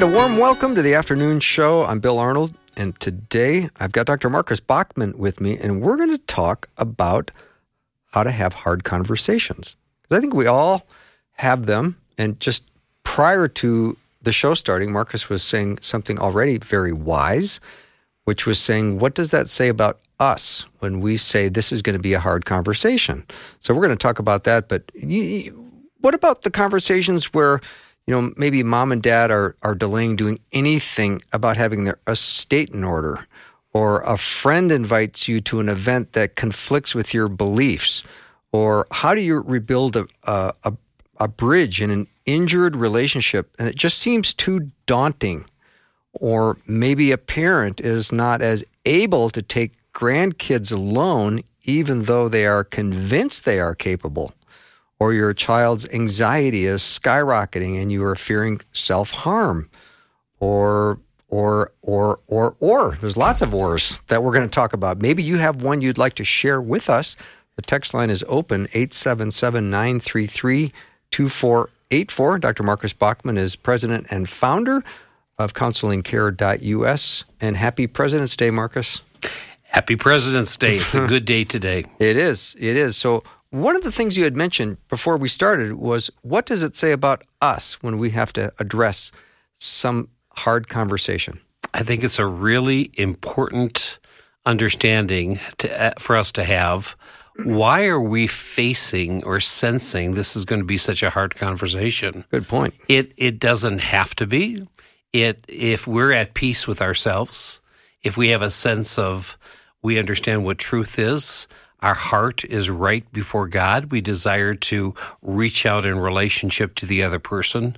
And a warm welcome to the afternoon show. I'm Bill Arnold, and today I've got Dr. Marcus Bachmann with me, and we're going to talk about how to have hard conversations. Because I think we all have them. And just prior to the show starting, Marcus was saying something already very wise, which was saying, What does that say about us when we say this is going to be a hard conversation? So we're going to talk about that. But what about the conversations where you know, maybe mom and dad are, are delaying doing anything about having their estate in order, or a friend invites you to an event that conflicts with your beliefs, or how do you rebuild a, a, a bridge in an injured relationship and it just seems too daunting, or maybe a parent is not as able to take grandkids alone even though they are convinced they are capable or your child's anxiety is skyrocketing and you are fearing self-harm or or or or or. There's lots of ors that we're going to talk about. Maybe you have one you'd like to share with us. The text line is open 877-933-2484 dr marcus bachmann is president and founder of counselingcare.us and happy president's day marcus. Happy president's day. It's a good day today. It is. It is. So one of the things you had mentioned before we started was what does it say about us when we have to address some hard conversation? I think it's a really important understanding to, uh, for us to have. Why are we facing or sensing this is going to be such a hard conversation? Good point. It it doesn't have to be. It if we're at peace with ourselves, if we have a sense of we understand what truth is, our heart is right before God. We desire to reach out in relationship to the other person.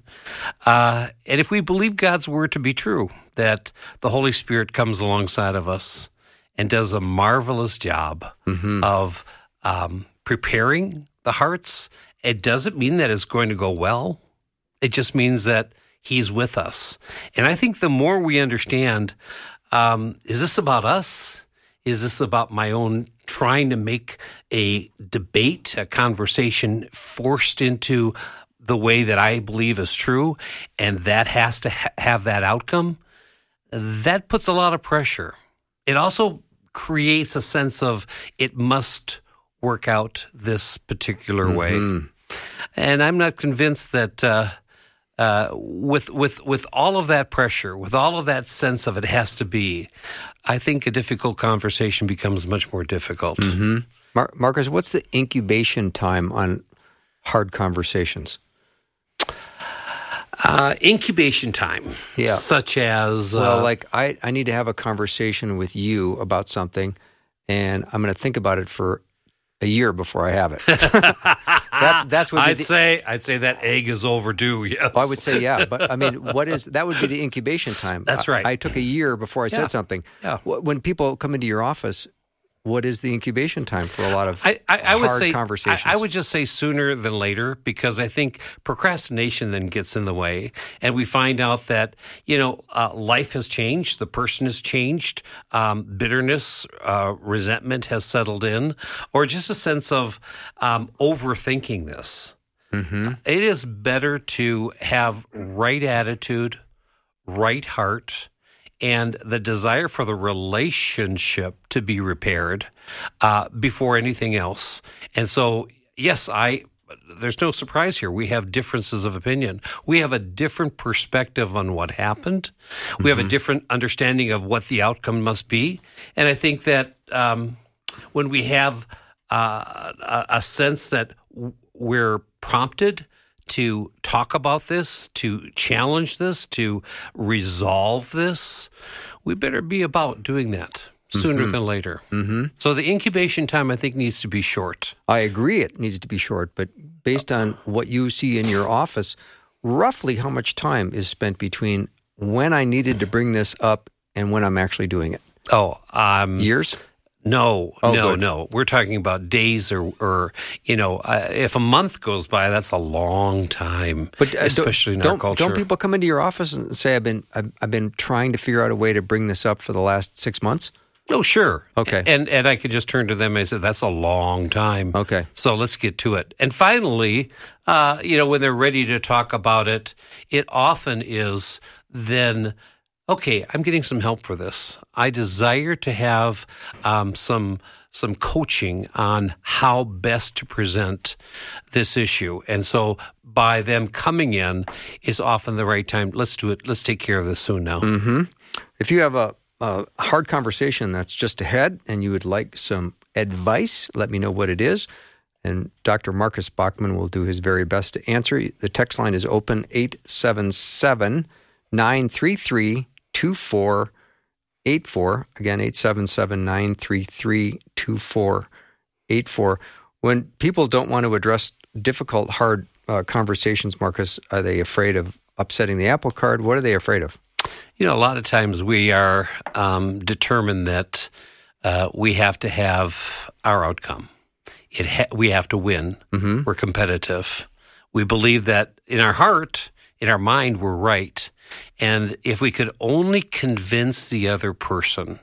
Uh, and if we believe God's word to be true, that the Holy Spirit comes alongside of us and does a marvelous job mm-hmm. of um, preparing the hearts, it doesn't mean that it's going to go well. It just means that He's with us. And I think the more we understand, um, is this about us? Is this about my own trying to make a debate, a conversation forced into the way that I believe is true, and that has to ha- have that outcome, that puts a lot of pressure. It also creates a sense of it must work out this particular mm-hmm. way. And I'm not convinced that uh, uh, with with with all of that pressure, with all of that sense of it has to be, I think a difficult conversation becomes much more difficult. Mm-hmm. Mar- Marcus, what's the incubation time on hard conversations? Uh, incubation time, yeah. such as well, uh, like I, I need to have a conversation with you about something, and I'm going to think about it for a year before I have it. that, that's what I'd the, say. I'd say that egg is overdue. Yes, oh, I would say yeah. But I mean, what is that? Would be the incubation time. That's right. I, I took a year before I yeah. said something. Yeah. When people come into your office, what is the incubation time for a lot of I, I, I would say, conversations? I, I, would just say sooner than later because I think procrastination then gets in the way, and we find out that you know uh, life has changed, the person has changed, um, bitterness, uh, resentment has settled in, or just a sense of um, overthinking this. Mm-hmm. It is better to have right attitude, right heart and the desire for the relationship to be repaired uh, before anything else. And so, yes, I. There's no surprise here. We have differences of opinion. We have a different perspective on what happened. We mm-hmm. have a mm-hmm. different understanding of what the outcome must be. And I think that um, when we have uh, a, a sense that we're prompted to talk about this, to challenge this, to resolve this, we better be about doing that sooner mm-hmm. than later. Mm-hmm. So the incubation time, I think, needs to be short. I agree it needs to be short, but based on what you see in your office, roughly how much time is spent between when I needed to bring this up and when I'm actually doing it? Oh, um, Years? No, Oh, no, good. no. We're talking about days or, or you know, uh, if a month goes by, that's a long time, But uh, don't- especially in don't, our culture. Don't people come into your office and say, "I've been I've, I've been trying to figure out a way to bring this up for the last six months"? Oh, sure. Okay. And and I could just turn to them and say, that's a long time. Okay. So let's get to it. And finally, uh, you know, when they're ready to talk about it, it often is then, okay, I'm getting some help for this. I desire to have um, some some coaching on how best to present this issue. And so by them coming in is often the right time. Let's do it. Let's take care of this soon now. If you have a, a hard conversation that's just ahead and you would like some advice, let me know what it is. And Dr. Marcus Bachmann will do his very best to answer. You. The text line is open 877 933 2484. Again, 877 933 2484. When people don't want to address difficult, hard uh, conversations, Marcus, are they afraid of upsetting the apple cart? What are they afraid of? You know, a lot of times we are um, determined that uh, we have to have our outcome. It ha- we have to win. We're competitive. We believe that in our heart, in our mind, we're right. And if we could only convince the other person,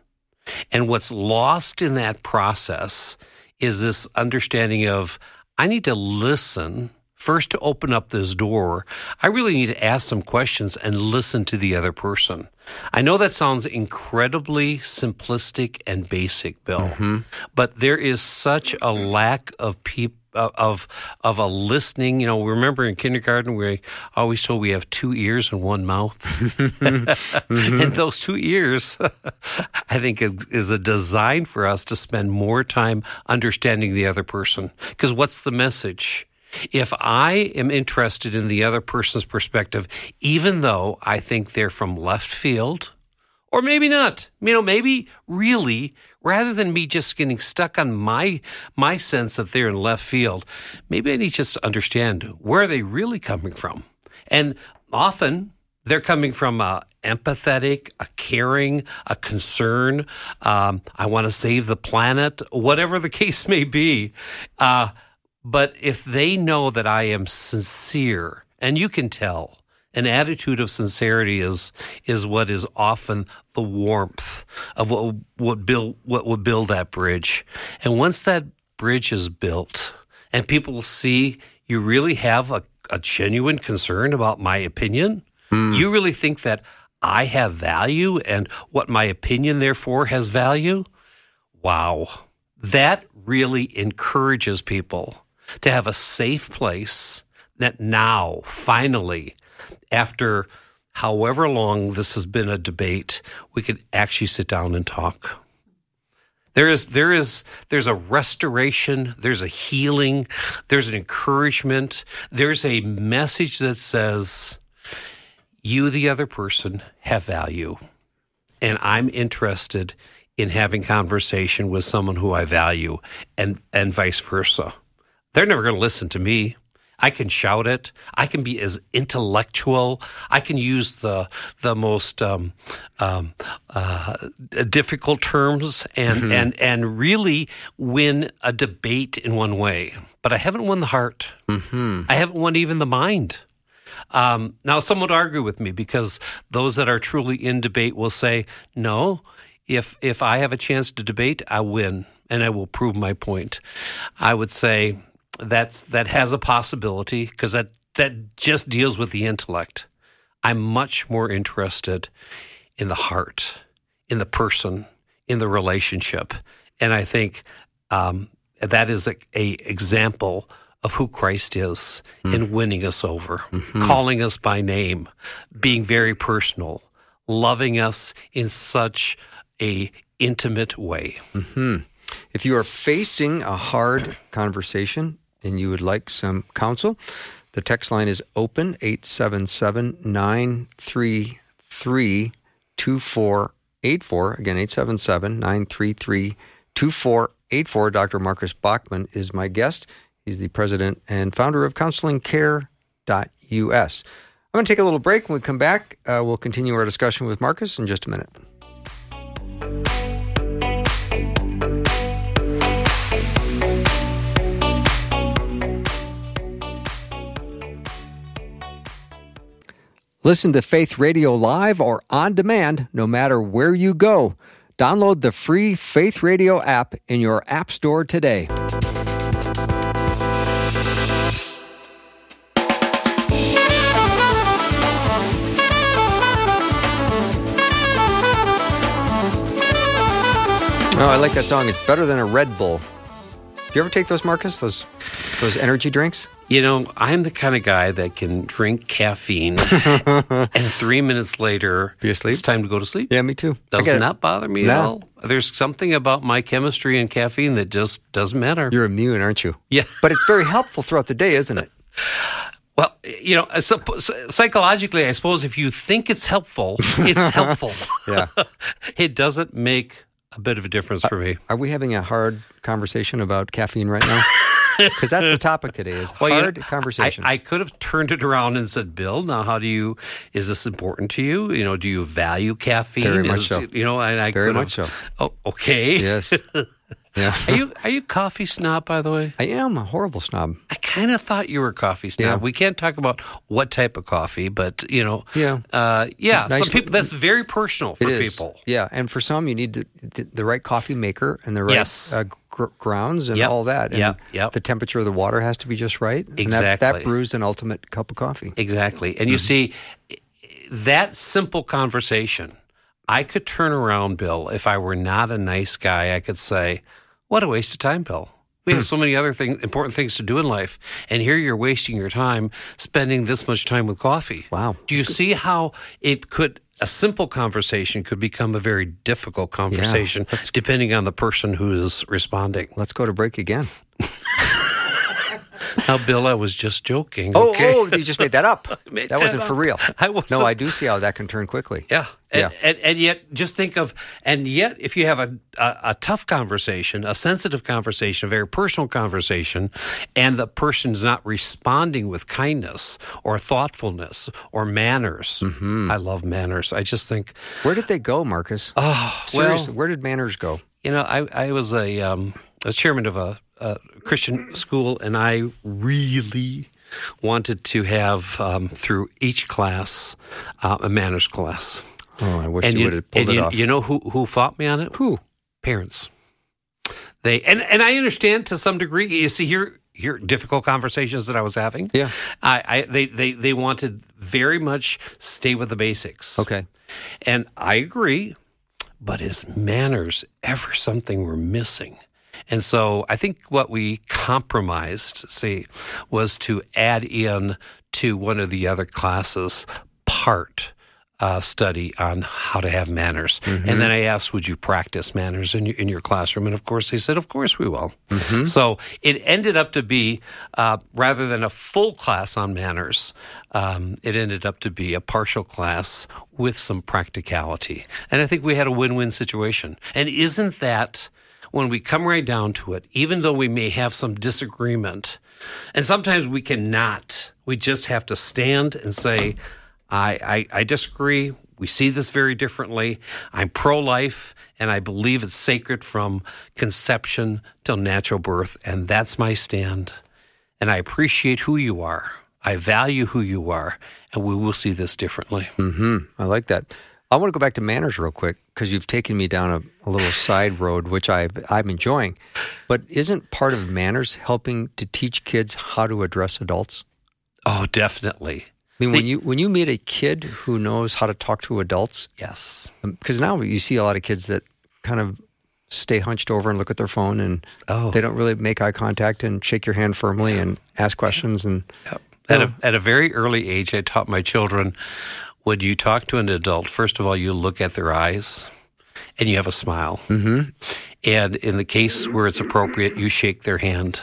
and what's lost in that process is this understanding of I need to listen first to open up this door. I really need to ask some questions and listen to the other person. I know that sounds incredibly simplistic and basic, Bill, mm-hmm. but there is such a lack of people. Of of a listening, you know. Remember in kindergarten, we always told we have two ears and one mouth. And those two ears, I think, is a design for us to spend more time understanding the other person. Because what's the message? If I am interested in the other person's perspective, even though I think they're from left field, or maybe not, you know, maybe really, rather than me just getting stuck on my my sense that they're in left field, maybe I need just to understand where are they really coming from, and often they're coming from a empathetic, a caring, a concern. Um, I want to save the planet, whatever the case may be. Uh, but if they know that I am sincere, and you can tell, an attitude of sincerity is is what is often the warmth of what what build what would build that bridge. And once that bridge is built, and people see you really have a, a genuine concern about my opinion, hmm. you really think that I have value and what my opinion therefore has value. Wow. That really encourages people to have a safe place that now, finally, after however long this has been a debate, we could actually sit down and talk. There is there is there's a restoration, there's a healing, there's an encouragement, there's a message that says you the other person have value and I'm interested in having conversation with someone who I value and and vice versa. They're never going to listen to me. I can shout it. I can be as intellectual. I can use the the most um, um, uh, difficult terms and and and really win a debate in one way. But I haven't won the heart. I haven't won even the mind. Um, now, some would argue with me because those that are truly in debate will say, "No, if if I have a chance to debate, I win, and I will prove my point." I would say that's that has a possibility because that that just deals with the intellect. I'm much more interested in the heart, in the person, in the relationship, and I think um, that is a, a example of who Christ is hmm. in winning us over, mm-hmm. calling us by name, being very personal, loving us in such a intimate way. Mm-hmm. If you are facing a hard conversation and you would like some counsel, the text line is open 877 933 2484. Again, 877 933 2484. Dr. Marcus Bachmann is my guest. He's the president and founder of counselingcare.us. I'm going to take a little break. When we come back, uh, we'll continue our discussion with Marcus in just a minute. Listen to Faith Radio live or on demand no matter where you go. Download the free Faith Radio app in your App Store today. Oh, I like that song. It's better than a Red Bull. Do you ever take those, Marcus? Those those energy drinks? You know, I'm the kind of guy that can drink caffeine and three minutes later Be asleep? it's time to go to sleep. Yeah, me too. I Does get it. not bother me No. at all. There's something about my chemistry and caffeine that just doesn't matter. You're immune, aren't you? yeah. But it's very helpful throughout the day, isn't it? Well, you know, uh, so, so- psychologically, I suppose if you think it's helpful, it's helpful. Yeah. it doesn't make a bit of a difference for me. Are we having a hard conversation about caffeine right now? Because that's the topic today is Well, you know, hard conversations. I, I could have turned it around and said, "Bill, now how do you? Is this important to you? You know, do you value caffeine? Very much Is- so. You know, and I Very could much have, so. Oh, okay. yes. Yeah. Are you are you coffee snob? By the way, I am a horrible snob. I kind of thought you were a coffee snob. Yeah. We can't talk about what type of coffee, but you know, Yeah. uh, yeah. Nice- Some people that's very personal for It is. people. Yeah, and for some, you need the, the, the right coffee maker and the right Yes. uh, gr- grounds and Yep. all that. And Yep. Yep. The temperature of the water has to be just right. And that, that brews an ultimate cup of coffee. Exactly. And you Mm-hmm. see, that simple conversation, I could turn around, Bill, if I were not a nice guy, I could say, What a waste of time, Bill. We Hmm. have so many other things, important things to do in life. And here you're wasting your time spending this much time with coffee. Wow. Do you see how it could, a simple conversation could become a very difficult conversation depending on the person who is responding? Let's go to break again. Now, Bill, I was just joking. Oh, okay? oh, you just made that up. Made that that wasn't for real. I wasn't- No, I do see how that can turn quickly. Yeah. And, Yeah. and, and yet, just think of, and yet, if you have a, a, a tough conversation, a sensitive conversation, a very personal conversation, and the person's not responding with kindness or thoughtfulness or manners, Mm-hmm. I love manners. I just think, Where did they go, Marcus? oh, Seriously, well, where did manners go? you know, I, I was a, um, I was chairman of a, a Christian school, and I really wanted to have um, through each class uh, a manners class. Oh, I wish and you, would have pulled it you, off. you know who who fought me on it? Who? Parents. They and and I understand to some degree. You see here here difficult conversations that I was having. Yeah. I, I they they they wanted very much stay with the basics. Okay. And I agree, but is manners ever something we're missing? And so I think what we compromised, see, was to add in to one of the other classes part uh, study on how to have manners. And then I asked, would you practice manners in your, in your classroom? And of course, they said, of course we will. So it ended up to be, uh, rather than a full class on manners, um, it ended up to be a partial class with some practicality. And I think we had a win win situation. And isn't that, when we come right down to it, even though we may have some disagreement, and sometimes we cannot, we just have to stand and say, I, I, I disagree. We see this very differently. I'm pro life and I believe it's sacred from conception till natural birth. And that's my stand. And I appreciate who you are. I value who you are. And we will see this differently. Hmm. I like that. I want to go back to manners real quick because you've taken me down a, a little side road, which I I'm enjoying. But isn't part of manners helping to teach kids how to address adults? Oh, definitely. I mean, when you when you meet a kid who knows how to talk to adults, Yes. Um, because now you see a lot of kids that kind of stay hunched over and look at their phone, and Oh. they don't really make eye contact and shake your hand firmly and ask questions. And At a, at a very early age, I taught my children when you talk to an adult, first of all, you look at their eyes and you have a smile. Mm-hmm. And in the case where it's appropriate, you shake their hand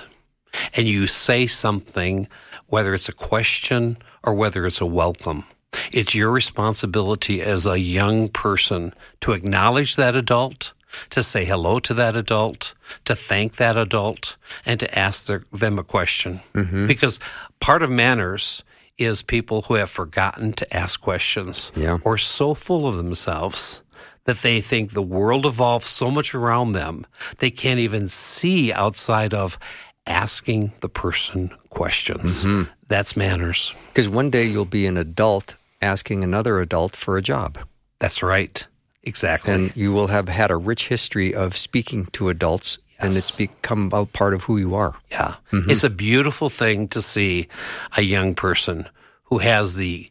and you say something, whether it's a question or whether it's a welcome. It's your responsibility as a young person to acknowledge that adult, to say hello to that adult, to thank that adult, and to ask their, them a question. Because part of manners is people who have forgotten to ask questions Yeah. or so full of themselves that they think the world evolves so much around them they can't even see outside of asking the person questions. Mm-hmm. That's manners. Because one day you'll be an adult asking another adult for a job. That's right. Exactly. And you will have had a rich history of speaking to adults, and it's become a part of who you are. Yeah. It's a beautiful thing to see a young person who has the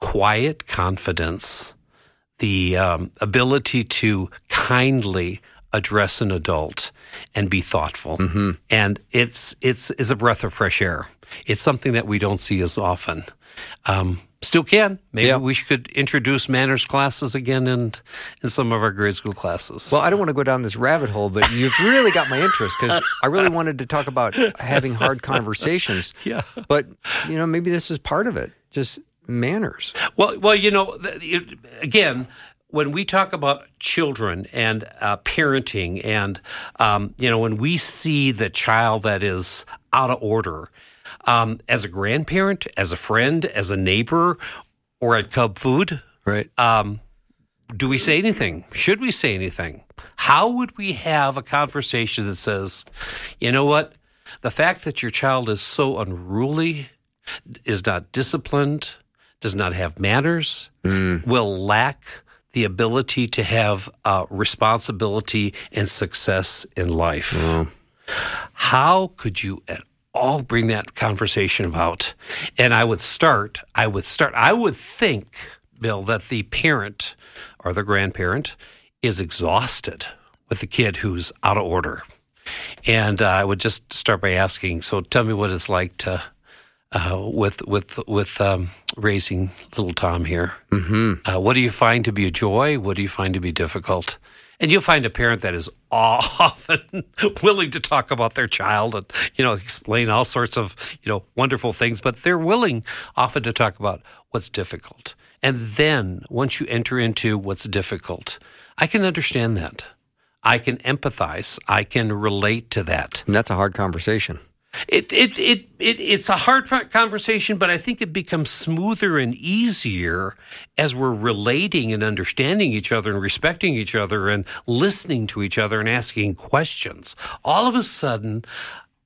quiet confidence, the um, ability to kindly address an adult and be thoughtful. And it's, it's, it's a breath of fresh air. It's something that we don't see as often. Um, still can. Maybe Yeah. we should introduce manners classes again in, in some of our grade school classes. Well, I don't want to go down this rabbit hole, but you've really got my interest because I really wanted to talk about having hard conversations. Yeah. But, you know, maybe this is part of it, just manners. Well, well, you know, th- it- again, when we talk about children and uh, parenting, and um, you know, when we see the child that is out of order, um, as a grandparent, as a friend, as a neighbor, or at Cub Food, Right. um, do we say anything? Should we say anything? How would we have a conversation that says, you know what? The fact that your child is so unruly, is not disciplined, does not have manners, will lack the ability to have uh, responsibility and success in life. How could you at all bring that conversation about? And I would start, I would start, I would think, Bill, that the parent or the grandparent is exhausted with the kid who's out of order. And uh, I would just start by asking, so tell me what it's like to, uh, with, with, with um, raising little Tom here. Mm-hmm. Uh, what do you find to be a joy? What do you find to be difficult? And you'll find a parent that is often willing to talk about their child and, you know, explain all sorts of, you know, wonderful things, but they're willing often to talk about what's difficult. And then once you enter into what's difficult, I can understand that. I can empathize. I can relate to that. And that's a hard conversation. It, it, it, it, it's a hard conversation, but I think it becomes smoother and easier as we're relating and understanding each other and respecting each other and listening to each other and asking questions. All of a sudden,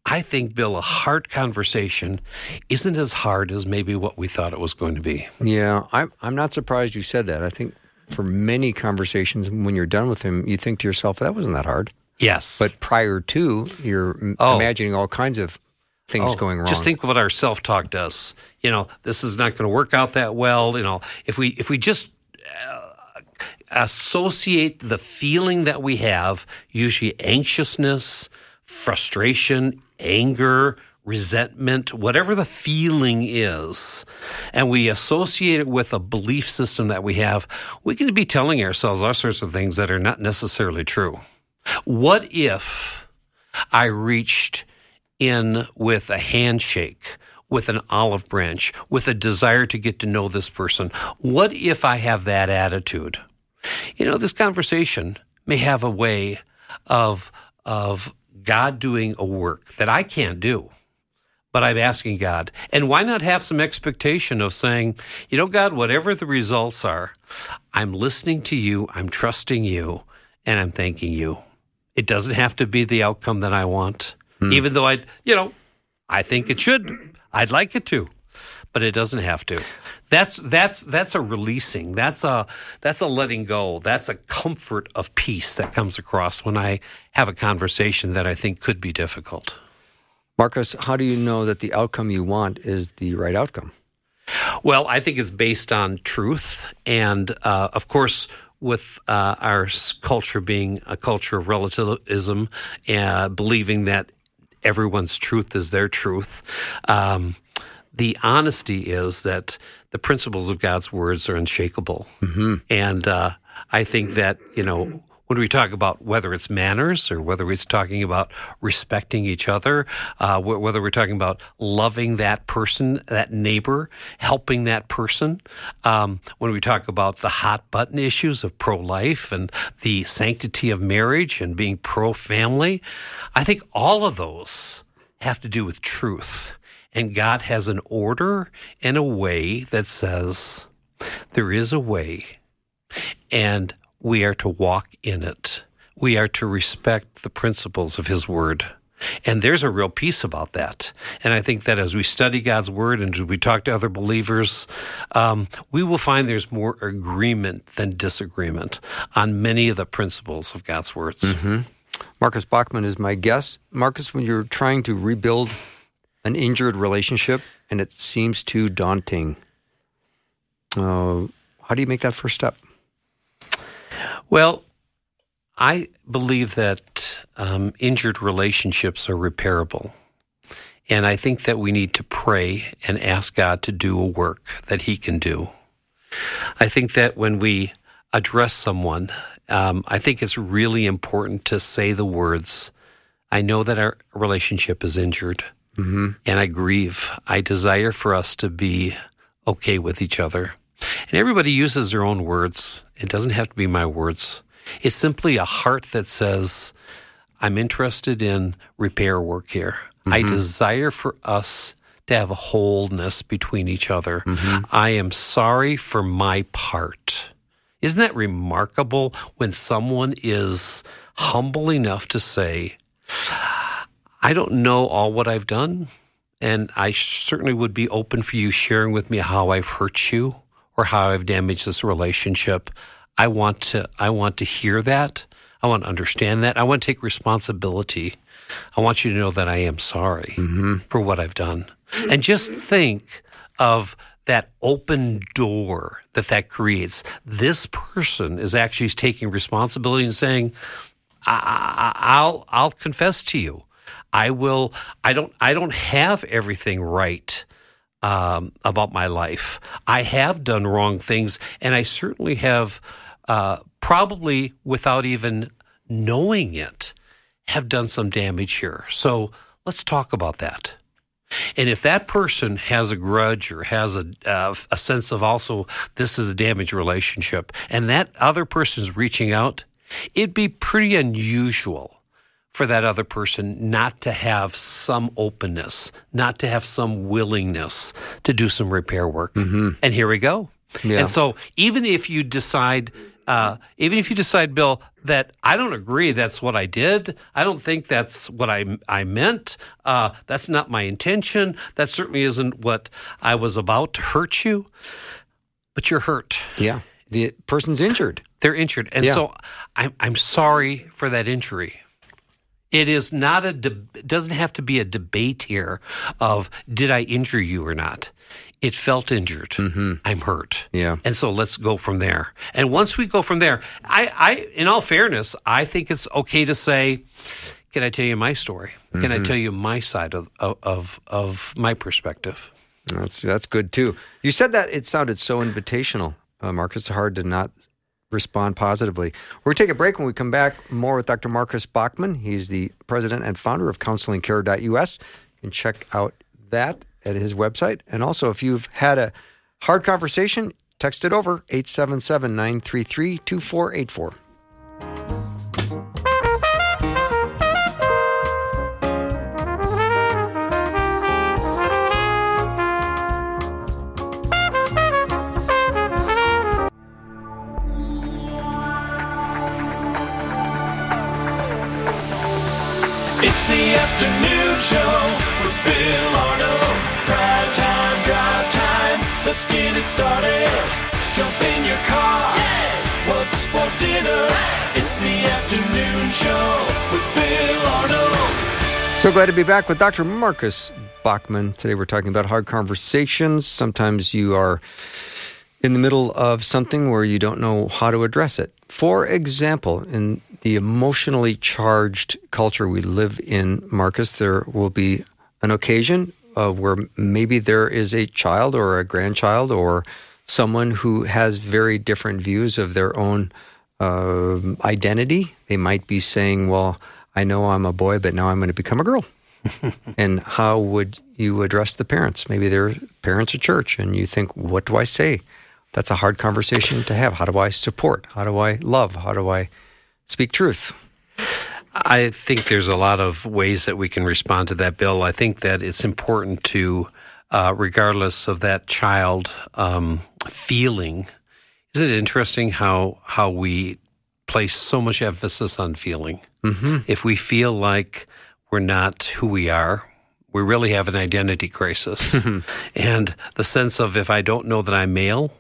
I think, Bill, a hard conversation isn't as hard as maybe what we thought it was going to be. Yeah, I'm, I'm not surprised you said that. I think for many conversations, when you're done with him, you think to yourself, that wasn't that hard. Yes. But prior to, you're Oh. imagining all kinds of things Oh, going wrong. Just think of what our self talk does. You know, this is not going to work out that well. You know, if we if we just uh, associate the feeling that we have, usually anxiousness, frustration, anger, resentment, whatever the feeling is, and we associate it with a belief system that we have, we can be telling ourselves all sorts of things that are not necessarily true. What if I reached in with a handshake, with an olive branch, with a desire to get to know this person? What if I have that attitude? You know, this conversation may have a way of of God doing a work that I can't do. But I'm asking God. And why not have some expectation of saying, you know, God, whatever the results are, I'm listening to you, I'm trusting you, and I'm thanking you. It doesn't have to be the outcome that I want, even though I, you know, I think it should. I'd like it to, but it doesn't have to. That's that's that's a releasing. That's a that's a letting go. That's a comfort of peace that comes across when I have a conversation that I think could be difficult. Marcus, how do you know that the outcome you want is the right outcome? Well, I think it's based on truth, and uh, of course, with uh, our culture being a culture of relativism, uh, believing that everyone's truth is their truth. Um, the honesty is that the principles of God's words are unshakable, and uh, I think that you know when we talk about whether it's manners or whether it's talking about respecting each other, uh, whether we're talking about loving that person, that neighbor, helping that person, um, when we talk about the hot button issues of pro life and the sanctity of marriage and being pro family, I think all of those have to do with truth. And God has an order and a way that says there is a way, and we are to walk in it. We are to respect the principles of His Word. And there's a real peace about that. And I think that as we study God's Word and as we talk to other believers, um, we will find there's more agreement than disagreement on many of the principles of God's words. Mm-hmm. Marcus Bachmann is my guest. Marcus, when you're trying to rebuild an injured relationship and it seems too daunting, uh, how do you make that first step? Well, I believe that um, injured relationships are repairable. And I think that we need to pray and ask God to do a work that He can do. I think that when we address someone, um, I think it's really important to say the words, I know that our relationship is injured mm-hmm. and I grieve. I desire for us to be okay with each other. And everybody uses their own words. It doesn't have to be my words. It's simply a heart that says, I'm interested in repair work here. Mm-hmm. I desire for us to have a wholeness between each other. Mm-hmm. I am sorry for my part. Isn't that remarkable when someone is humble enough to say, I don't know all what I've done, and I certainly would be open for you sharing with me how I've hurt you or how I've damaged this relationship. I want to I want to hear that. I want to understand that. I want to take responsibility. I want you to know that I am sorry mm-hmm. for what I've done. And just think of that open door that that creates. This person is actually taking responsibility and saying, I, will I'll confess to you. I will. I don't. I don't have everything right um, about my life. I have done wrong things, and I certainly have uh, probably without even knowing it, have done some damage here. So let's talk about that. And if that person has a grudge or has a, uh, a sense of also this is a damaged relationship, and that other person is reaching out, it'd be pretty unusual for that other person not to have some openness, not to have some willingness to do some repair work. Mm-hmm. And here we go. Yeah. And so even if you decide uh, even if you decide, Bill, that I don't agree, that's what I did. I don't think that's what I I meant. Uh, that's not my intention. That certainly isn't what I was about to hurt you. But you're hurt. Yeah, the person's injured. They're injured, and yeah. so I'm I'm sorry for that injury. It is not a. De- it doesn't have to be a debate here of did I injure you or not it felt injured. Mm-hmm. I'm hurt. Yeah. And so let's go from there. And once we go from there, I, I, in all fairness, I think it's okay to say, can I tell you my story? Can mm-hmm. I tell you my side of, of, of my perspective? That's, that's good too. You said that it sounded so invitational, uh, Marcus. It's hard to not respond positively. We're going to take a break when we come back. More with Dr. Marcus Bachmann. He's the president and founder of counselingcare.us. You can check out that at his website. And also, if you've had a hard conversation, text it over 877 933 2484. Let's get it started. Jump in your car. Yeah. What's for dinner? Hey. It's the afternoon show with Bill Arnold. So glad to be back with Dr. Marcus Bachmann. Today we're talking about hard conversations. Sometimes you are in the middle of something where you don't know how to address it. For example, in the emotionally charged culture we live in, Marcus, there will be an occasion uh, where maybe there is a child or a grandchild or someone who has very different views of their own uh, identity. They might be saying, Well, I know I'm a boy, but now I'm going to become a girl. and how would you address the parents? Maybe they're parents of church, and you think, What do I say? That's a hard conversation to have. How do I support? How do I love? How do I speak truth? I think there's a lot of ways that we can respond to that, Bill. I think that it's important to, uh, regardless of that child um, feeling. Is it interesting how how we place so much emphasis on feeling? Mm-hmm. If we feel like we're not who we are, we really have an identity crisis, and the sense of if I don't know that I'm male,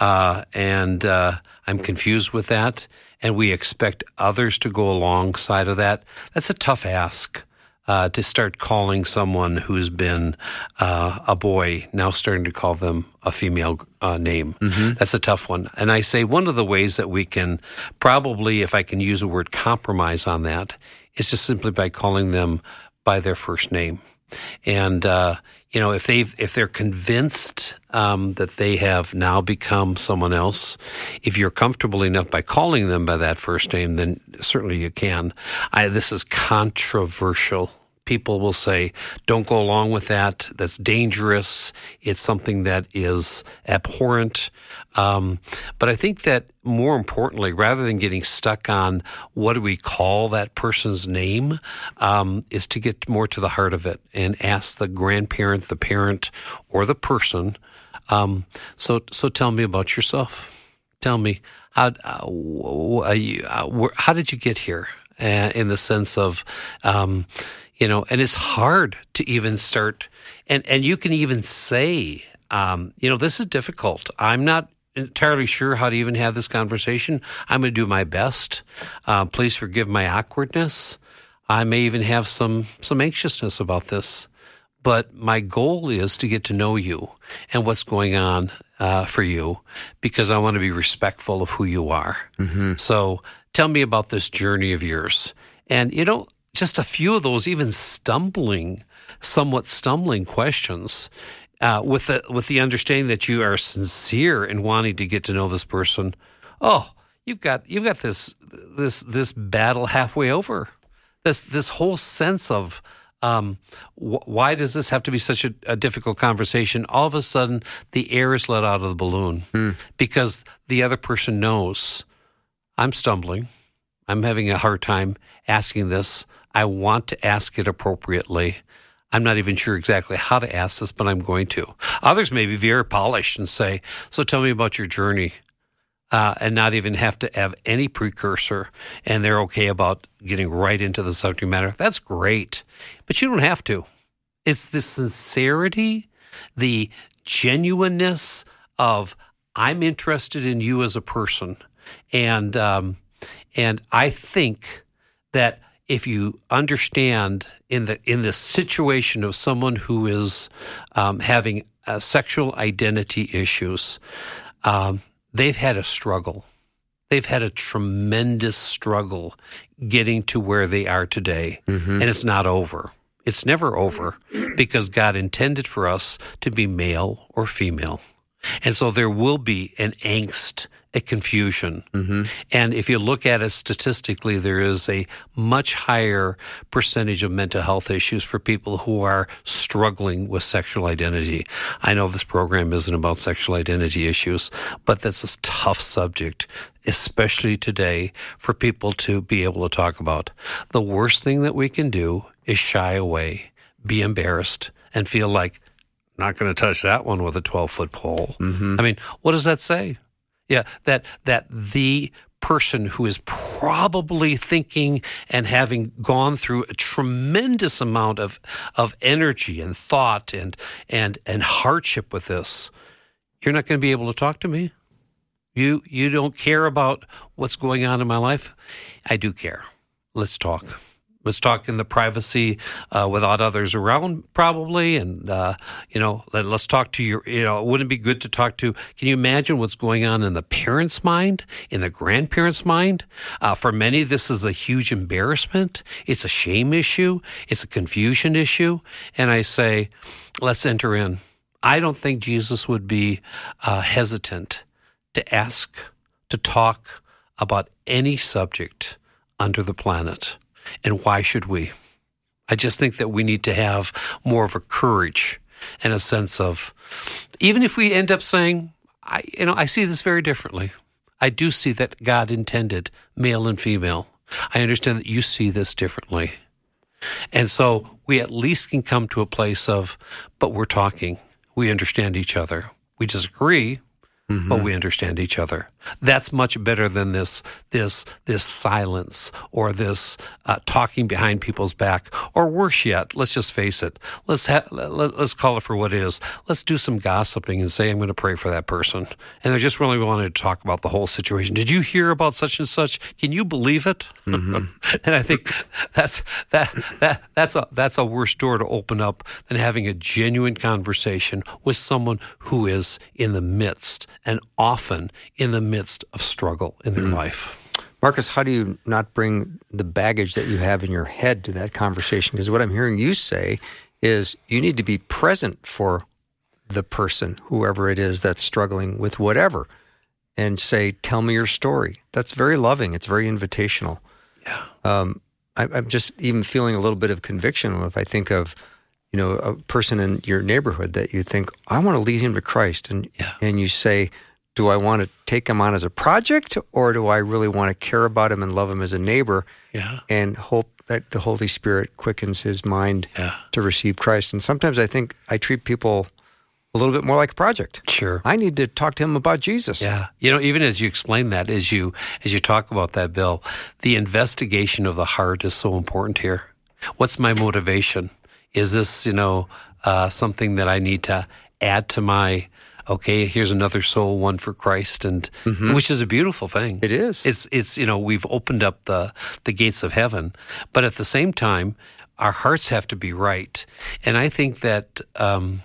uh, and uh, I'm confused with that, and we expect others to go alongside of that. That's a tough ask. Uh, to start calling someone who's been uh, a boy now starting to call them a female uh, name. That's a tough one. And I say one of the ways that we can probably, if I can use the word compromise on that, is just simply by calling them by their first name. And uh, you know, if they if they're convinced um, that they have now become someone else, if you're comfortable enough by calling them by that first name, then certainly you can. I, this is controversial. People will say, "Don't go along with that. That's dangerous. It's something that is abhorrent." Um, but I think that more importantly, rather than getting stuck on what do we call that person's name, um, is to get more to the heart of it and ask the grandparent, the parent, or the person. Um, so, so tell me about yourself. Tell me how uh, you, uh, how did you get here? Uh, in the sense of, um, you know, and it's hard to even start, and and you can even say, um, you know, this is difficult. I'm not entirely sure how to even have this conversation. I'm going to do my best. Uh, please forgive my awkwardness. I may even have some some anxiousness about this, but my goal is to get to know you and what's going on uh, for you, because I want to be respectful of who you are. So tell me about this journey of yours, and you know, just a few of those, even stumbling, somewhat stumbling questions uh, with the with the understanding that you are sincere in wanting to get to know this person. Oh, you've got you've got this this this battle halfway over. This this whole sense of um, wh- why does this have to be such a, a difficult conversation? All of a sudden, the air is let out of the balloon because the other person knows I'm stumbling. I'm having a hard time asking this. I want to ask it appropriately. I'm not even sure exactly how to ask this, but I'm going to. Others may be very polished and say, So tell me about your journey, uh, and not even have to have any precursor, and they're okay about getting right into the subject matter. That's great, but you don't have to. It's the sincerity, the genuineness of, I'm interested in you as a person. And, um, and I think that if you understand in the in the situation of someone who is um, having uh, sexual identity issues, um, they've had a struggle. They've had a tremendous struggle getting to where they are today, and it's not over. It's never over because God intended for us to be male or female. And so there will be an angst, a confusion. Mm-hmm. And if you look at it statistically, there is a much higher percentage of mental health issues for people who are struggling with sexual identity. I know this program isn't about sexual identity issues, but that's a tough subject, especially today, for people to be able to talk about. The worst thing that we can do is shy away, be embarrassed, and feel like, not going to touch that one with a 12 foot pole. Mm-hmm. I mean, what does that say? Yeah, that that the person who is probably thinking and having gone through a tremendous amount of of energy and thought and and and hardship with this, you're not going to be able to talk to me. You you don't care about what's going on in my life. I do care. Let's talk. Let's talk in the privacy uh, without others around, probably. And uh, you know, let, us talk to your. You know, wouldn't it be good to talk to? Can you imagine what's going on in the parents' mind, in the grandparents' mind? Uh, for many, this is a huge embarrassment. It's a shame issue. It's a confusion issue. And I say, let's enter in. I don't think Jesus would be uh, hesitant to ask, to talk about any subject under the planet. And why should we? I just think that we need to have more of a courage and a sense of, even if we end up saying, I, you know, I see this very differently. I do see that God intended male and female. I understand that you see this differently. And so we at least can come to a place of, but we're talking. We understand each other. We disagree, but we understand each other. That's much better than this this this silence or this uh, talking behind people's back, or worse yet. Let's just face it. Let's ha- let, let's call it for what it is. Let's do some gossiping and say I'm going to pray for that person, and they just really wanted to talk about the whole situation. Did you hear about such and such? Can you believe it? and I think that's that that that's a that's a worse door to open up than having a genuine conversation with someone who is in the midst and often in the midst of struggle in their life. Marcus, how do you not bring the baggage that you have in your head to that conversation? Because what I'm hearing you say is you need to be present for the person, whoever it is that's struggling with whatever, and say, Tell me your story. That's very loving. It's very invitational. Yeah. Um, I, I'm just even feeling a little bit of conviction if I think of, you know, a person in your neighborhood that you think, I want to lead him to Christ. And, Yeah. and you say, do I want to take him on as a project or do I really want to care about him and love him as a neighbor Yeah. and hope that the Holy Spirit quickens his mind Yeah. to receive Christ? And sometimes I think I treat people a little bit more like a project. Sure. I need to talk to him about Jesus. Yeah. You know, even as you explain that, as you as you talk about that, Bill, the investigation of the heart is so important here. What's my motivation? Is this, you know, uh, something that I need to add to my okay, here's another soul won for Christ and which is a beautiful thing. It is. It's it's you know, we've opened up the the gates of heaven, but at the same time, our hearts have to be right. And I think that um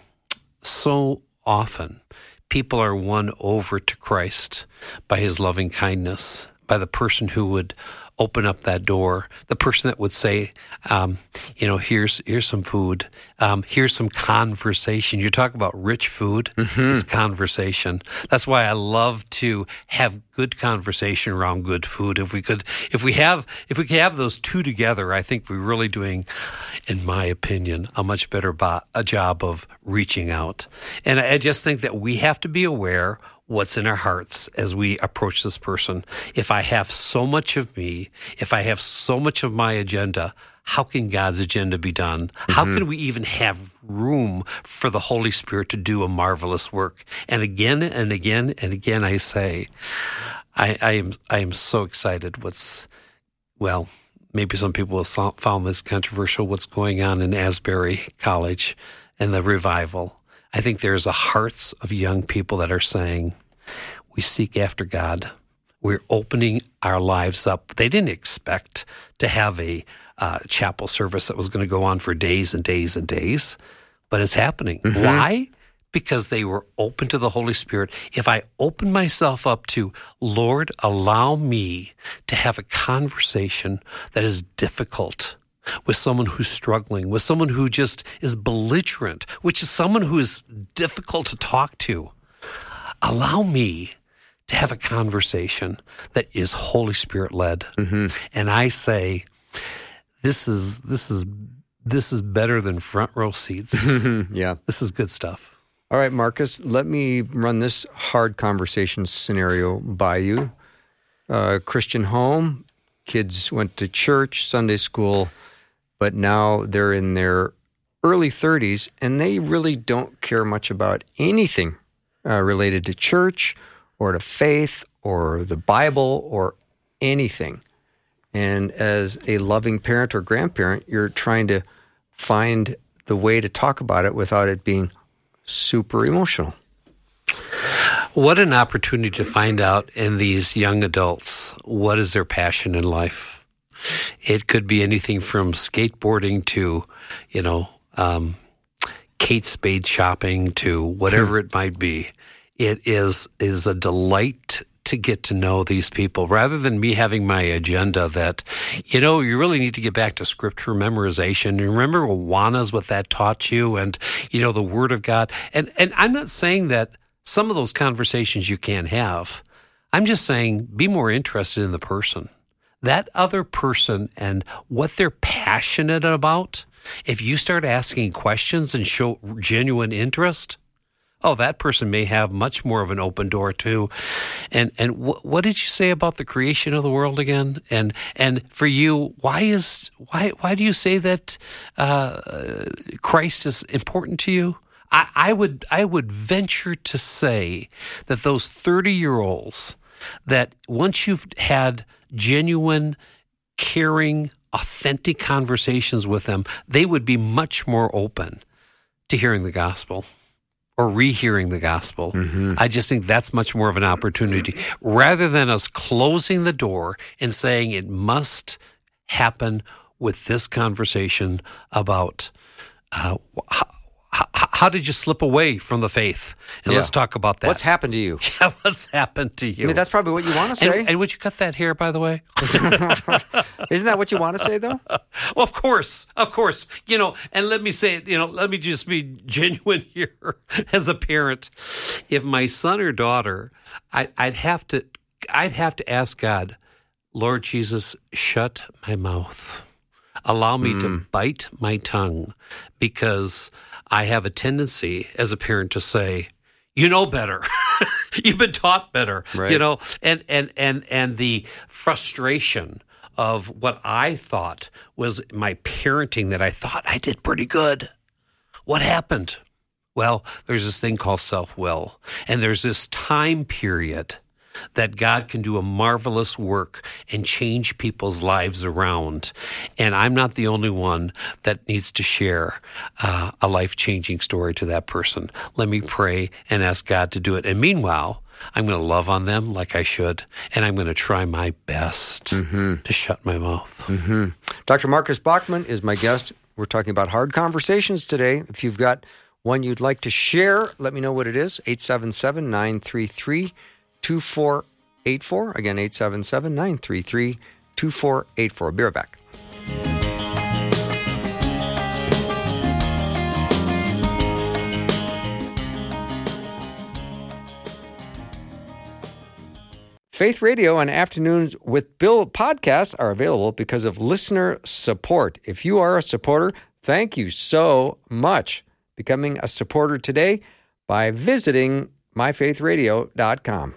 so often people are won over to Christ by his loving kindness, by the person who would open up that door, the person that would say, um, you know, here's here's some food, um, here's some conversation. You talk about rich food, it's conversation. That's why I love to have good conversation around good food. If we could, if we have, if we could have those two together, I think we're really doing, in my opinion, a much better bo- a job of reaching out. And I I just think that we have to be aware what's in our hearts as we approach this person. If I have so much of me, if I have so much of my agenda, how can God's agenda be done? How mm-hmm. can we even have room for the Holy Spirit to do a marvelous work? And again and again and again, I say, I, I am I am so excited. What's well, maybe some people will found this controversial. What's going on in Asbury College and the revival? I think there's a hearts of young people that are saying, "We seek after God. We're opening our lives up." They didn't expect to have a uh, chapel service that was going to go on for days and days and days, but it's happening. Why? because they were open to the Holy Spirit. If I open myself up to, Lord, allow me to have a conversation that is difficult with someone who's struggling, with someone who just is belligerent, which is someone who is difficult to talk to, allow me to have a conversation that is Holy Spirit led. And I say, this is this is this is better than front row seats. Yeah. this is good stuff. All right, Marcus, let me run this hard conversation scenario by you. Uh, Christian home, kids went to church, Sunday school, but now they're in their early 30s and they really don't care much about anything uh, related to church or to faith or the Bible or anything. And as a loving parent or grandparent, you're trying to find the way to talk about it without it being super emotional. What an opportunity to find out in these young adults what is their passion in life. It could be anything from skateboarding to, you know, um, Kate Spade shopping to whatever it might be. It is is a delight to get to know these people rather than me having my agenda that, you know, you really need to get back to scripture memorization. You remember Awanas, what that taught you and, you know, the word of God. And, and I'm not saying that some of those conversations you can't have. I'm just saying be more interested in the person. That other person and what they're passionate about. If you start asking questions and show genuine interest, oh, that person may have much more of an open door too. And and wh- what did you say about the creation of the world again? And and for you, why is why why do you say that uh, Christ is important to you? I, I would I would venture to say that those thirty year olds that once you've had genuine, caring, authentic conversations with them, they would be much more open to hearing the gospel or rehearing the gospel. I just think that's much more of an opportunity rather than us closing the door and saying it must happen with this conversation about uh, how, how did you slip away from the faith? And Yeah. let's talk about that. What's happened to you? yeah, what's happened to you? I mean, that's probably what you want to say. and, and would you cut that hair, by the way? Isn't that what you want to say, though? Well, of course, of course. You know, and let me say it, you know, let me just be genuine here as a parent. If my son or daughter, I, I'd have to, I'd have to ask God, Lord Jesus, shut my mouth. Allow me to mm. bite my tongue because I have a tendency as a parent to say, you know better. You've been taught better. Right. You know, and and and and the frustration of what I thought was my parenting that I thought I did pretty good. What happened? Well, there's this thing called self will, and there's this time period that God can do a marvelous work and change people's lives around. And I'm not the only one that needs to share uh, a life changing story to that person. Let me pray and ask God to do it. And meanwhile, I'm going to love on them like I should, and I'm going to try my best to shut my mouth. Dr. Marcus Bachmann is my guest. We're talking about hard conversations today. If you've got one you'd like to share, let me know what it is. 877 933 2484. Again, 877 933 2484. Be right back. Faith Radio and Afternoons with Bill podcasts are available because of listener support. If you are a supporter, thank you so much. Becoming a supporter today by visiting myfaithradio.com.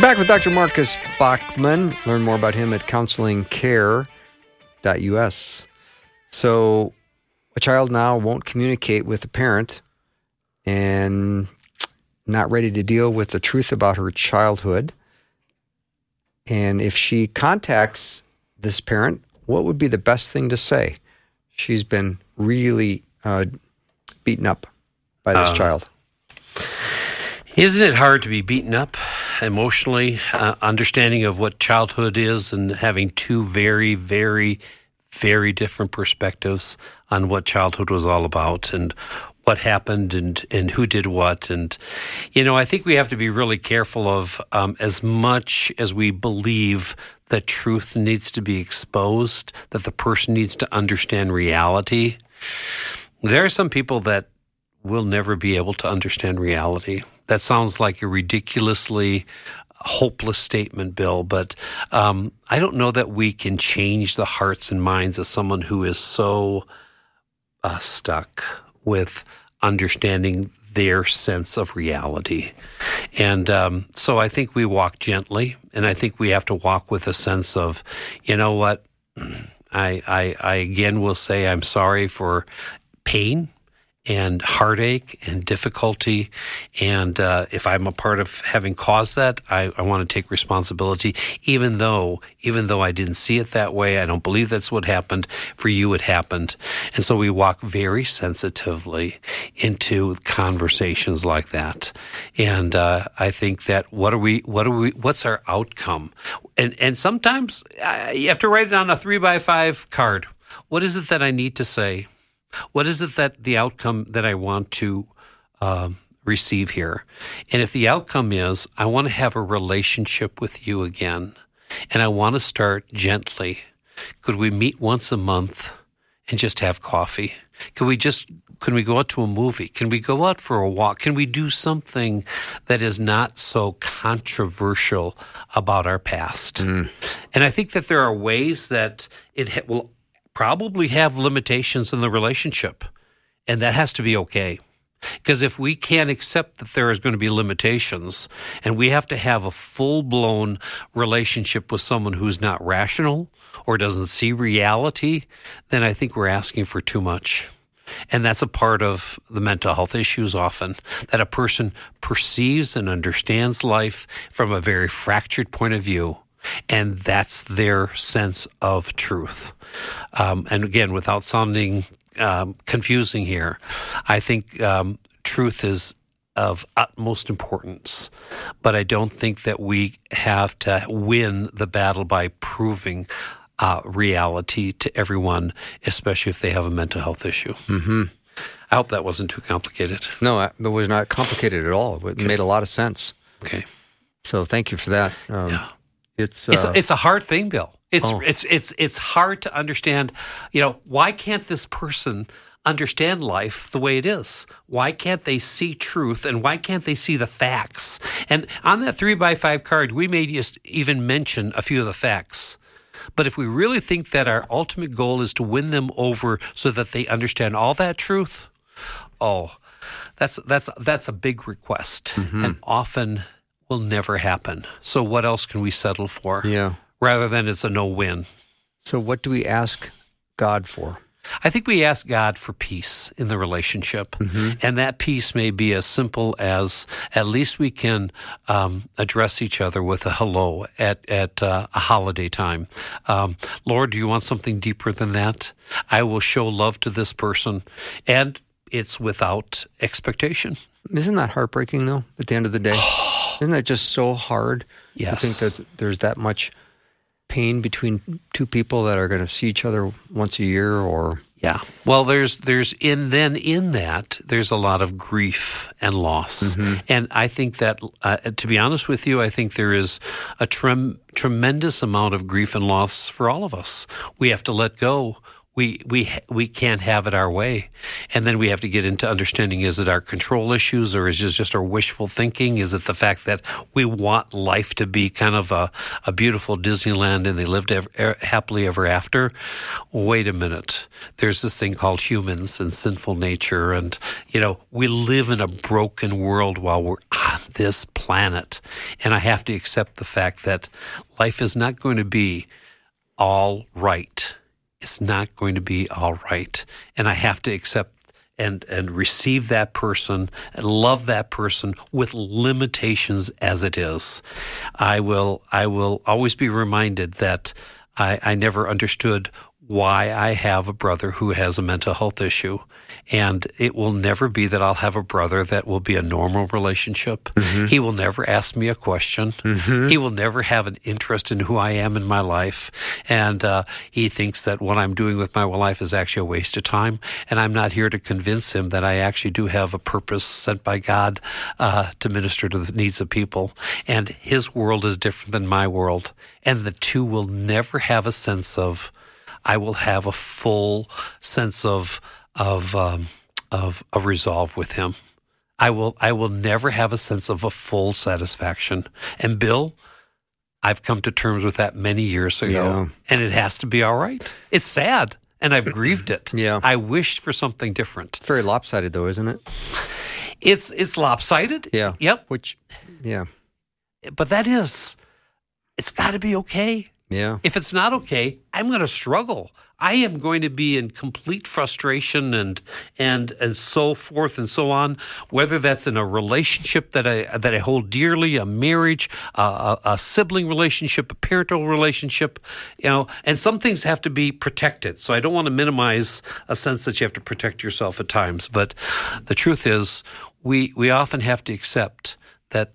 Back with Dr. Marcus Bachmann. Learn more about him at counselingcare.us. So, a child now won't communicate with a parent and not ready to deal with the truth about her childhood. And if she contacts this parent, what would be the best thing to say? She's been really uh, beaten up by this child. Isn't it hard to be beaten up emotionally, uh, understanding of what childhood is, and having two very, very, very different perspectives on what childhood was all about and what happened and, and who did what? And, you know, I think we have to be really careful of um, as much as we believe that truth needs to be exposed, that the person needs to understand reality. There are some people that will never be able to understand reality. That sounds like a ridiculously hopeless statement, Bill, but um, I don't know that we can change the hearts and minds of someone who is so uh, stuck with understanding their sense of reality. And um, so I think we walk gently, and I think we have to walk with a sense of, you know what? I, I, I again will say I'm sorry for pain and heartache and difficulty. And uh, if I'm a part of having caused that, I, I want to take responsibility, even though, even though I didn't see it that way. I don't believe that's what happened. For you, it happened. And so we walk very sensitively into conversations like that. And uh, I think that what are we, what are we, what's our outcome? And, and sometimes uh, you have to write it on a three by five card. What is it that I need to say? What is it that the outcome that I want to um, receive here? And if the outcome is, I want to have a relationship with you again, and I want to start gently, could we meet once a month and just have coffee? Can we just can we go out to a movie? Can we go out for a walk? Can we do something that is not so controversial about our past? And I think that there are ways that it will probably have limitations in the relationship, and that has to be okay. Because if we can't accept that there is going to be limitations and we have to have a full blown relationship with someone who's not rational or doesn't see reality, then I think we're asking for too much. And that's a part of the mental health issues often that a person perceives and understands life from a very fractured point of view. And that's their sense of truth. Um, and again, without sounding um, confusing here, I think um, truth is of utmost importance. But I don't think that we have to win the battle by proving uh, reality to everyone, especially if they have a mental health issue. Mm-hmm. I hope that wasn't too complicated. No, it was not complicated at all. It made a lot of sense. Okay. So thank you for that. Um, Yeah. It's, It's uh, it's a hard thing, Bill. It's Oh. it's it's it's hard to understand. You know, why can't this person understand life the way it is? Why can't they see truth and why can't they see the facts? And on that three by five card, we may just even mention a few of the facts. But if we really think that our ultimate goal is to win them over so that they understand all that truth, oh, that's that's that's a big request, and often will never happen. So what else can we settle for? yeah. Rather than it's a no-win. So what do we ask God for? I think we ask God for peace in the relationship, and that peace may be as simple as at least we can um, address each other with a hello at at uh, a holiday time. Um, Lord, do you want something deeper than that? I will show love to this person, and it's without expectation. Isn't that heartbreaking though? At the end of the day, isn't that just so hard Yes. to think that there's that much pain between two people that are going to see each other once a year or Yeah. Well, there's there's in then in that there's a lot of grief and loss, and I think that uh, to be honest with you, I think there is a trem- tremendous amount of grief and loss for all of us. We have to let go. We we we can't have it our way, and then we have to get into understanding: is it our control issues, or is it just our wishful thinking? Is it the fact that we want life to be kind of a, a beautiful Disneyland and they lived ever, er, happily ever after? Wait a minute. There's this thing called humans and sinful nature, and you know we live in a broken world while we're on this planet, and I have to accept the fact that life is not going to be all right. It's not going to be all right. And I have to accept and, and receive that person and love that person with limitations as it is. I will, I will always be reminded that I, I never understood why I have a brother who has a mental health issue. And it will never be that I'll have a brother that will be a normal relationship. He will never ask me a question. He will never have an interest in who I am in my life. And uh, he thinks that what I'm doing with my life is actually a waste of time. And I'm not here to convince him that I actually do have a purpose sent by God uh, to minister to the needs of people. And his world is different than my world. And the two will never have a sense of, I will have a full sense of of um, of a resolve with him. I will I will never have a sense of a full satisfaction. And Bill, I've come to terms with that many years ago, Yeah. and it has to be all right. It's sad, and I've grieved it. Yeah. I wished for something different. it's very lopsided though, isn't it? It's it's lopsided. Yeah. Yep. Which, yeah, But that is, it's got to be okay. Yeah, If it's not okay, I'm going to struggle. I am going to be in complete frustration and and and so forth and so on. Whether that's in a relationship that I that I hold dearly, a marriage, uh, a, a sibling relationship, a parental relationship, you know, and some things have to be protected. So I don't want to minimize a sense that you have to protect yourself at times. But the truth is, we we often have to accept that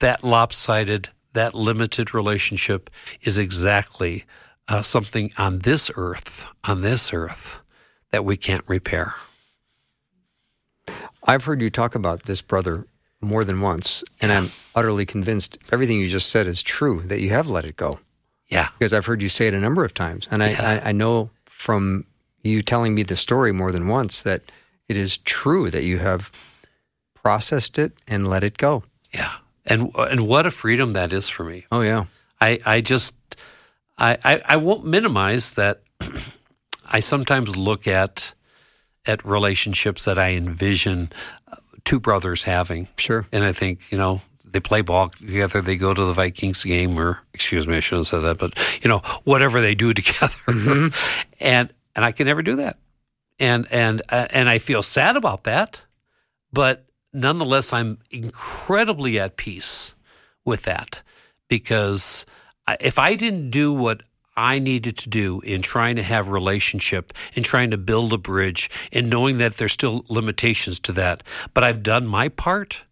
that lopsided, that limited relationship is exactly uh, something on this earth, on this earth, that we can't repair. I've heard you talk about this brother more than once, and I'm utterly convinced everything you just said is true. That you have let it go Yeah. because I've heard you say it a number of times, and I, Yeah. I, I know from you telling me the story more than once that it is true that you have processed it and let it go. Yeah. And and what a freedom that is for me. Oh yeah. I, I just I, I, I won't minimize that I sometimes look at at relationships that I envision uh, two brothers having. Sure. And I think, you know, they play ball together, they go to the Vikings game or excuse me, I shouldn't have said that, but you know, whatever they do together. and and I can never do that. And and uh, and I feel sad about that, but nonetheless I'm incredibly at peace with that because if I didn't do what I needed to do in trying to have relationship in trying to build a bridge and knowing that there's still limitations to that, but I've done my part,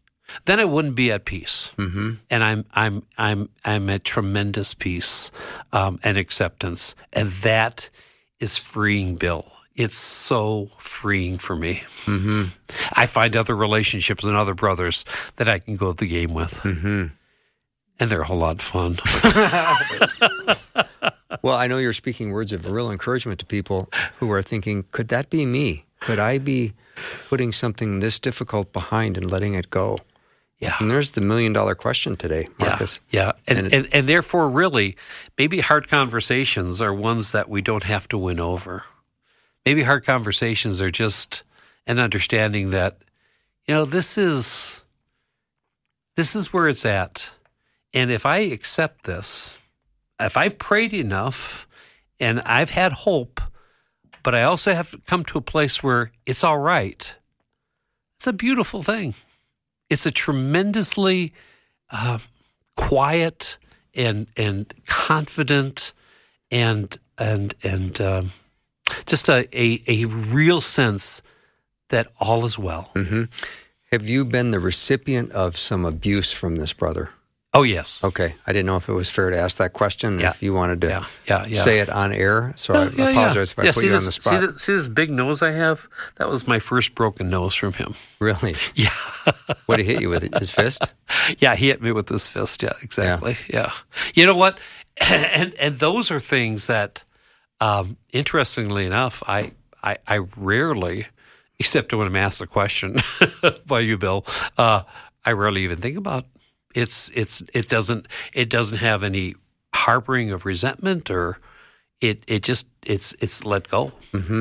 then I wouldn't be at peace. Mm-hmm. And I'm I'm I'm I'm at tremendous peace um, and acceptance, and that is freeing, Bill. It's so freeing for me. Mm-hmm. I find other relationships and other brothers that I can go to the game with. Mm-hmm. And they're a whole lot of fun. Well, I know you're speaking words of real encouragement to people who are thinking, could that be me? Could I be putting something this difficult behind and letting it go? yeah. And there's the million dollar question today, Marcus. Yeah, and, And and, and therefore, really, maybe hard conversations are ones that we don't have to win over. Maybe hard conversations are just an understanding that, you know, this is this is where it's at, and if I accept this, if I've prayed enough, and I've had hope, but I also have to come to a place where it's all right. It's a beautiful thing. It's a tremendously uh, quiet and and confident and and and um, just a, a a real sense that all is well. Mm-hmm. Have you been the recipient of some abuse from this brother? Oh yes, Okay. I didn't know if it was fair to ask that question, Yeah. if you wanted to yeah, yeah, yeah. say it on air. So Yeah, I yeah, apologize if I put you this, on the spot. See, this, see this big nose I have? That was my first broken nose from him. Really? Yeah. What did he hit you with? His fist? Yeah, he hit me with his fist. Yeah, exactly. Yeah. You know what? And and those are things that, um, interestingly enough, I, I I rarely, except when I'm asked a question by you, Bill, uh, I rarely even think about. It's it's it doesn't it doesn't have any harboring of resentment or it it just it's it's let go.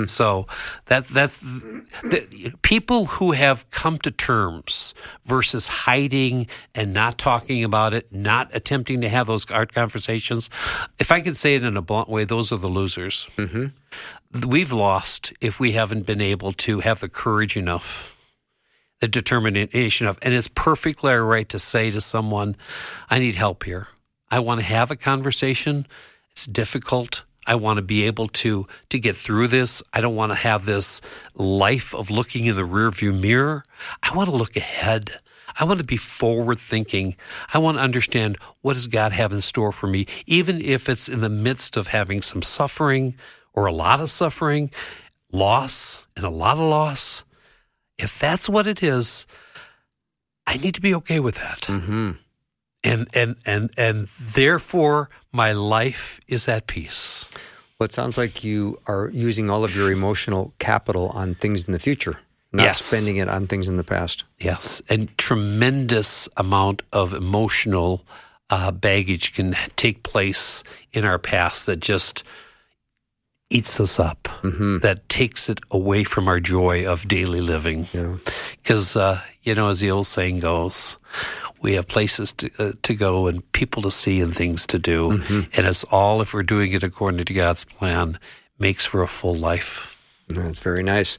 So that that's the, people who have come to terms versus hiding and not talking about it, not attempting to have those art conversations. If I could say it in a blunt way, those are the losers. Mm-hmm. We've lost if we haven't been able to have the courage enough the determination of, and it's perfectly all right to say to someone, I need help here. I want to have a conversation. It's difficult. I want to be able to to get through this. I don't want to have this life of looking in the rearview mirror. I want to look ahead. I want to be forward thinking. I want to understand what does God have in store for me, even if it's in the midst of having some suffering or a lot of suffering, loss and a lot of loss if that's what it is, I need to be okay with that. Mm-hmm. And and and and therefore my life is at peace. Well, it sounds like you are using all of your emotional capital on things in the future, not Yes. spending it on things in the past. Yes, and tremendous amount of emotional uh, baggage can take place in our past that just eats us up. That takes it away from our joy of daily living. Yeah. because uh, you know, as the old saying goes, we have places to uh, to go and people to see and things to do, and it's all if we're doing it according to God's plan makes for a full life. That's very nice.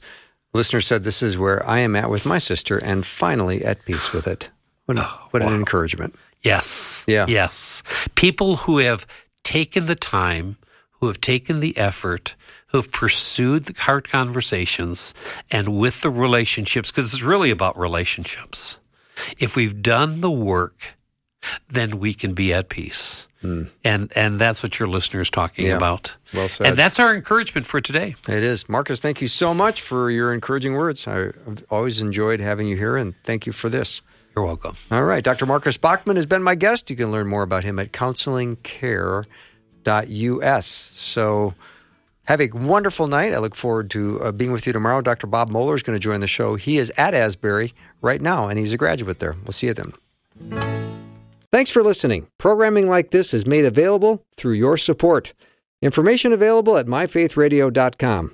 Listener said this is where I am at with my sister and finally at peace with it. What, what an encouragement. Yes, Yeah. yes. People who have taken the time, who have taken the effort, who have pursued the hard conversations, and with the relationships, because it's really about relationships. If we've done the work, then we can be at peace. Hmm. And and that's what your listener is talking. Yeah. about. Well said. And that's our encouragement for today. It is. Marcus, thank you so much for your encouraging words. I've always enjoyed having you here, and thank you for this. You're welcome. All right. Dr. Marcus Bachmann has been my guest. You can learn more about him at counselingcare.us. So Have a wonderful night. I look forward to uh, being with you tomorrow. Dr. Bob Moeller is going to join the show. He is at Asbury right now, and he's a graduate there. We'll see you then. Thanks for listening. Programming like this is made available through your support. Information available at myfaithradio.com.